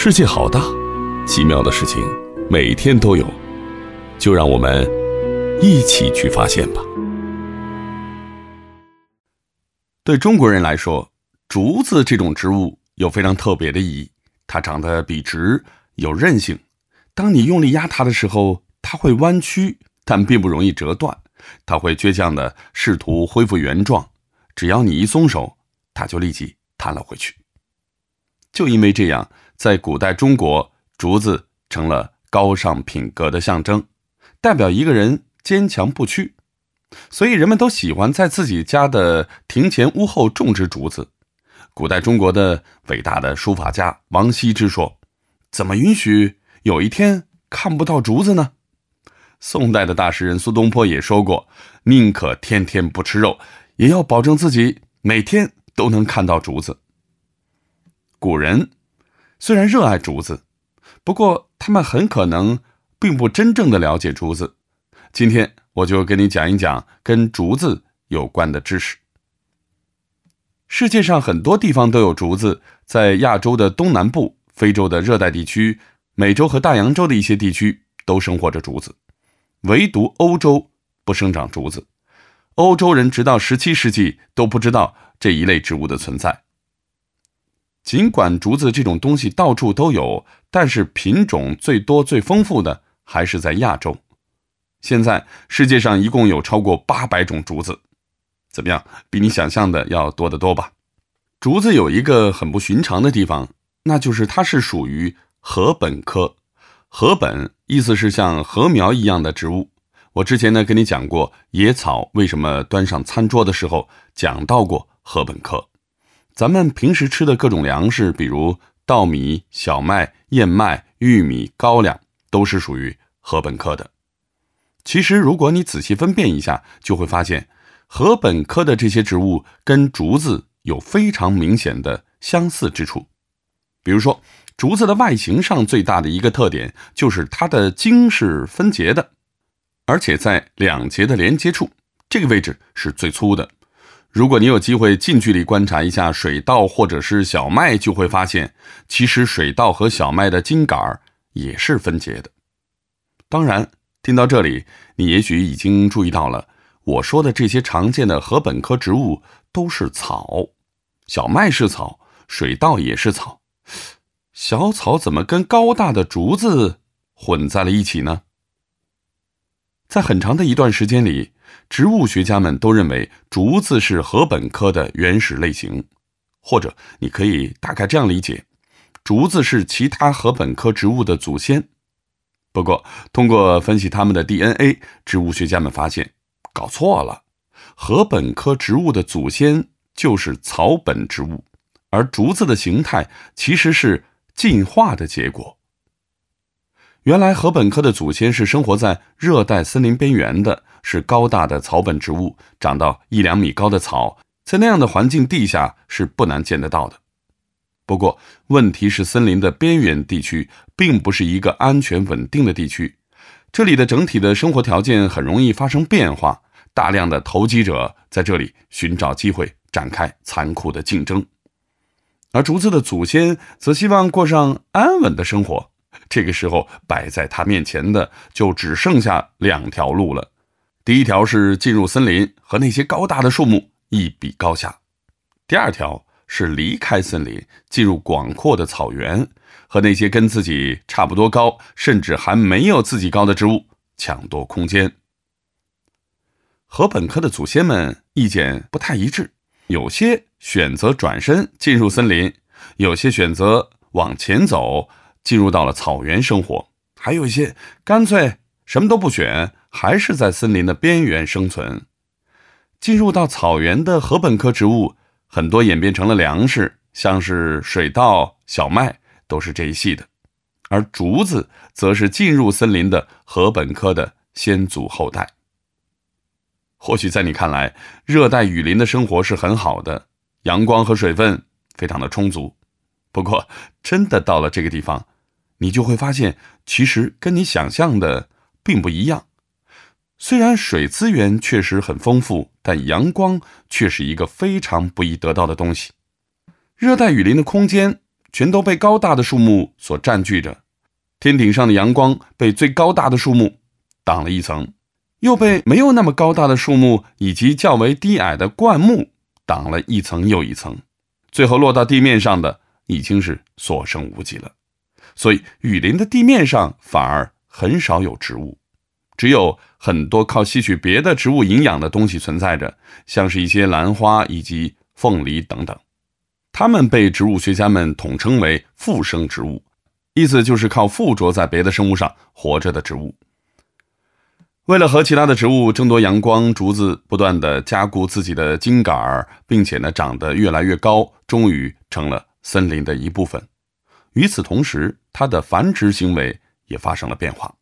世界好大，奇妙的事情每天都有，就让我们一起去发现吧。对中国人来说，竹子这种植物有非常特别的意义。它长得笔直，有韧性。当你用力压它的时候，它会弯曲，但并不容易折断。它会倔强地试图恢复原状，只要你一松手，它就立即弹了回去。就因为这样，在古代中国，竹子成了高尚品格的象征，代表一个人坚强不屈。所以人们都喜欢在自己家的庭前屋后种植竹子。古代中国的伟大的书法家王羲之说：“怎么允许有一天看不到竹子呢？”宋代的大诗人苏东坡也说过：“宁可天天不吃肉，也要保证自己每天都能看到竹子。”古人虽然热爱竹子，不过他们很可能并不真正的了解竹子。今天我就跟你讲一讲跟竹子有关的知识。世界上很多地方都有竹子，在亚洲的东南部、非洲的热带地区、美洲和大洋洲的一些地区都生活着竹子。唯独欧洲不生长竹子，欧洲人直到十七世纪都不知道这一类植物的存在。尽管竹子这种东西到处都有，但是品种最多、最丰富的还是在亚洲。现在世界上一共有超过八百种竹子，怎么样？比你想象的要多得多吧？竹子有一个很不寻常的地方，那就是它是属于禾本科。禾本意思是像禾苗一样的植物。我之前呢跟你讲过，野草为什么端上餐桌的时候讲到过禾本科。咱们平时吃的各种粮食，比如稻米、小麦、燕麦、玉米、高粱，都是属于禾本科的。其实，如果你仔细分辨一下，就会发现禾本科的这些植物跟竹子有非常明显的相似之处，比如说。竹子的外形上最大的一个特点就是它的茎是分节的，而且在两节的连接处，这个位置是最粗的。如果你有机会近距离观察一下水稻或者是小麦，就会发现，其实水稻和小麦的茎杆也是分节的。当然，听到这里，你也许已经注意到了，我说的这些常见的禾本科植物都是草，小麦是草，水稻也是草。小草怎么跟高大的竹子混在了一起呢？在很长的一段时间里，植物学家们都认为竹子是禾本科的原始类型，或者你可以大概这样理解：竹子是其他禾本科植物的祖先。不过，通过分析它们的 DNA，植物学家们发现搞错了，禾本科植物的祖先就是草本植物，而竹子的形态其实是。进化的结果。原来禾本科的祖先是生活在热带森林边缘的，是高大的草本植物，长到一两米高的草，在那样的环境地下是不难见得到的。不过，问题是森林的边缘地区并不是一个安全稳定的地区，这里的整体的生活条件很容易发生变化，大量的投机者在这里寻找机会，展开残酷的竞争。而竹子的祖先则希望过上安稳的生活，这个时候摆在他面前的就只剩下两条路了：第一条是进入森林和那些高大的树木一比高下；第二条是离开森林，进入广阔的草原，和那些跟自己差不多高，甚至还没有自己高的植物抢夺空间。和本科的祖先们意见不太一致。有些选择转身进入森林，有些选择往前走，进入到了草原生活，还有一些干脆什么都不选，还是在森林的边缘生存。进入到草原的禾本科植物很多演变成了粮食，像是水稻、小麦都是这一系的，而竹子则是进入森林的禾本科的先祖后代。或许在你看来，热带雨林的生活是很好的，阳光和水分非常的充足。不过，真的到了这个地方，你就会发现，其实跟你想象的并不一样。虽然水资源确实很丰富，但阳光却是一个非常不易得到的东西。热带雨林的空间全都被高大的树木所占据着，天顶上的阳光被最高大的树木挡了一层，又被没有那么高大的树木以及较为低矮的灌木挡了一层又一层，最后落到地面上的已经是所剩无几了。所以，雨林的地面上反而很少有植物，只有很多靠吸取别的植物营养的东西存在着，像是一些兰花以及凤梨等等。它们被植物学家们统称为附生植物，意思就是靠附着在别的生物上活着的植物。为了和其他的植物争夺阳光，竹子不断的加固自己的茎杆，并且呢长得越来越高，终于成了森林的一部分。与此同时，它的繁殖行为也发生了变化。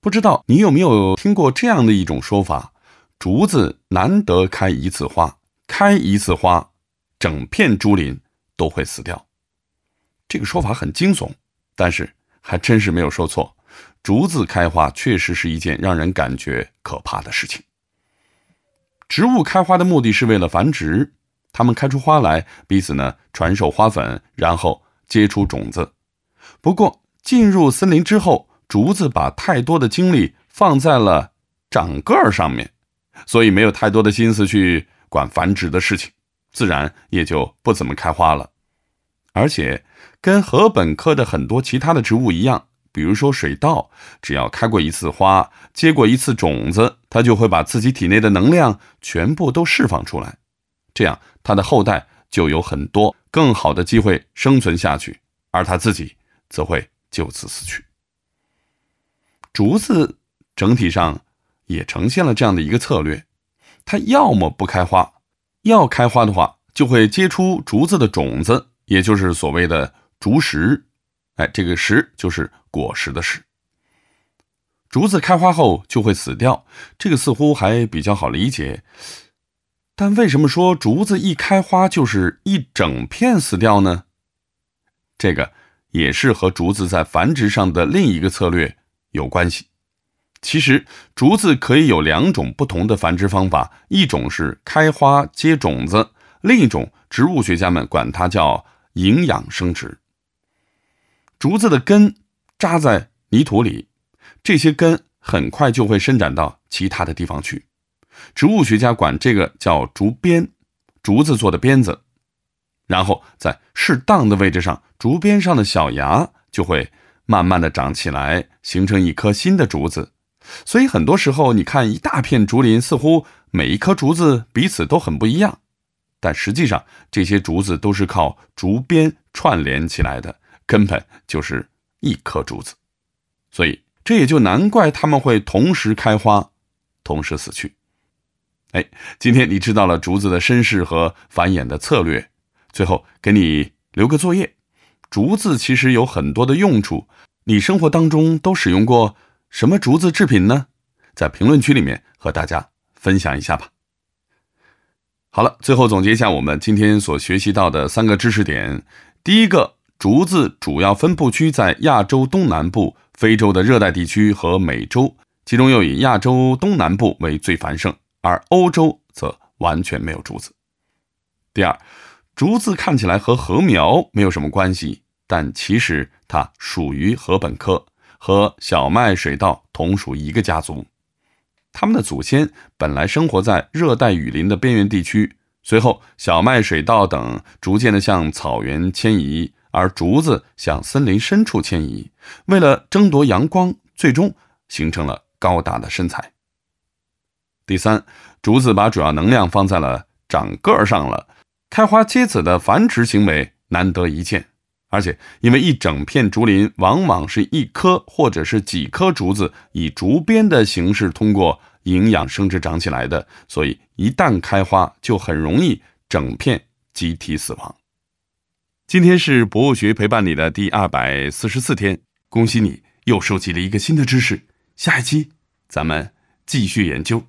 不知道你有没有听过这样的一种说法：竹子难得开一次花，开一次花，整片竹林都会死掉。这个说法很惊悚，但是还真是没有说错。竹子开花确实是一件让人感觉可怕的事情。植物开花的目的是为了繁殖，它们开出花来，彼此呢传授花粉，然后。结出种子，不过进入森林之后，竹子把太多的精力放在了长个儿上面，所以没有太多的心思去管繁殖的事情，自然也就不怎么开花了。而且跟禾本科的很多其他的植物一样，比如说水稻，只要开过一次花，结过一次种子，它就会把自己体内的能量全部都释放出来，这样它的后代。就有很多更好的机会生存下去，而他自己则会就此死去。竹子整体上也呈现了这样的一个策略：它要么不开花，要开花的话，就会结出竹子的种子，也就是所谓的竹实。哎，这个实就是果实的实。竹子开花后就会死掉，这个似乎还比较好理解。但为什么说竹子一开花就是一整片死掉呢？这个也是和竹子在繁殖上的另一个策略有关系。其实，竹子可以有两种不同的繁殖方法：一种是开花结种子，另一种植物学家们管它叫营养生殖。竹子的根扎在泥土里，这些根很快就会伸展到其他的地方去。植物学家管这个叫竹鞭，竹子做的鞭子，然后在适当的位置上，竹鞭上的小芽就会慢慢的长起来，形成一棵新的竹子。所以很多时候，你看一大片竹林，似乎每一棵竹子彼此都很不一样，但实际上这些竹子都是靠竹鞭串联起来的，根本就是一棵竹子。所以这也就难怪它们会同时开花，同时死去。哎，今天你知道了竹子的身世和繁衍的策略。最后给你留个作业：竹子其实有很多的用处，你生活当中都使用过什么竹子制品呢？在评论区里面和大家分享一下吧。好了，最后总结一下我们今天所学习到的三个知识点：第一个，竹子主要分布区在亚洲东南部、非洲的热带地区和美洲，其中又以亚洲东南部为最繁盛。而欧洲则完全没有竹子。第二，竹子看起来和禾苗没有什么关系，但其实它属于禾本科，和小麦、水稻同属一个家族。它们的祖先本来生活在热带雨林的边缘地区，随后小麦、水稻等逐渐的向草原迁移，而竹子向森林深处迁移，为了争夺阳光，最终形成了高大的身材。第三，竹子把主要能量放在了长个儿上了，开花结籽的繁殖行为难得一见，而且因为一整片竹林往往是一棵或者是几棵竹子以竹编的形式通过营养生殖长起来的，所以一旦开花就很容易整片集体死亡。今天是博物学陪伴你的第二百四十四天，恭喜你又收集了一个新的知识，下一期咱们继续研究。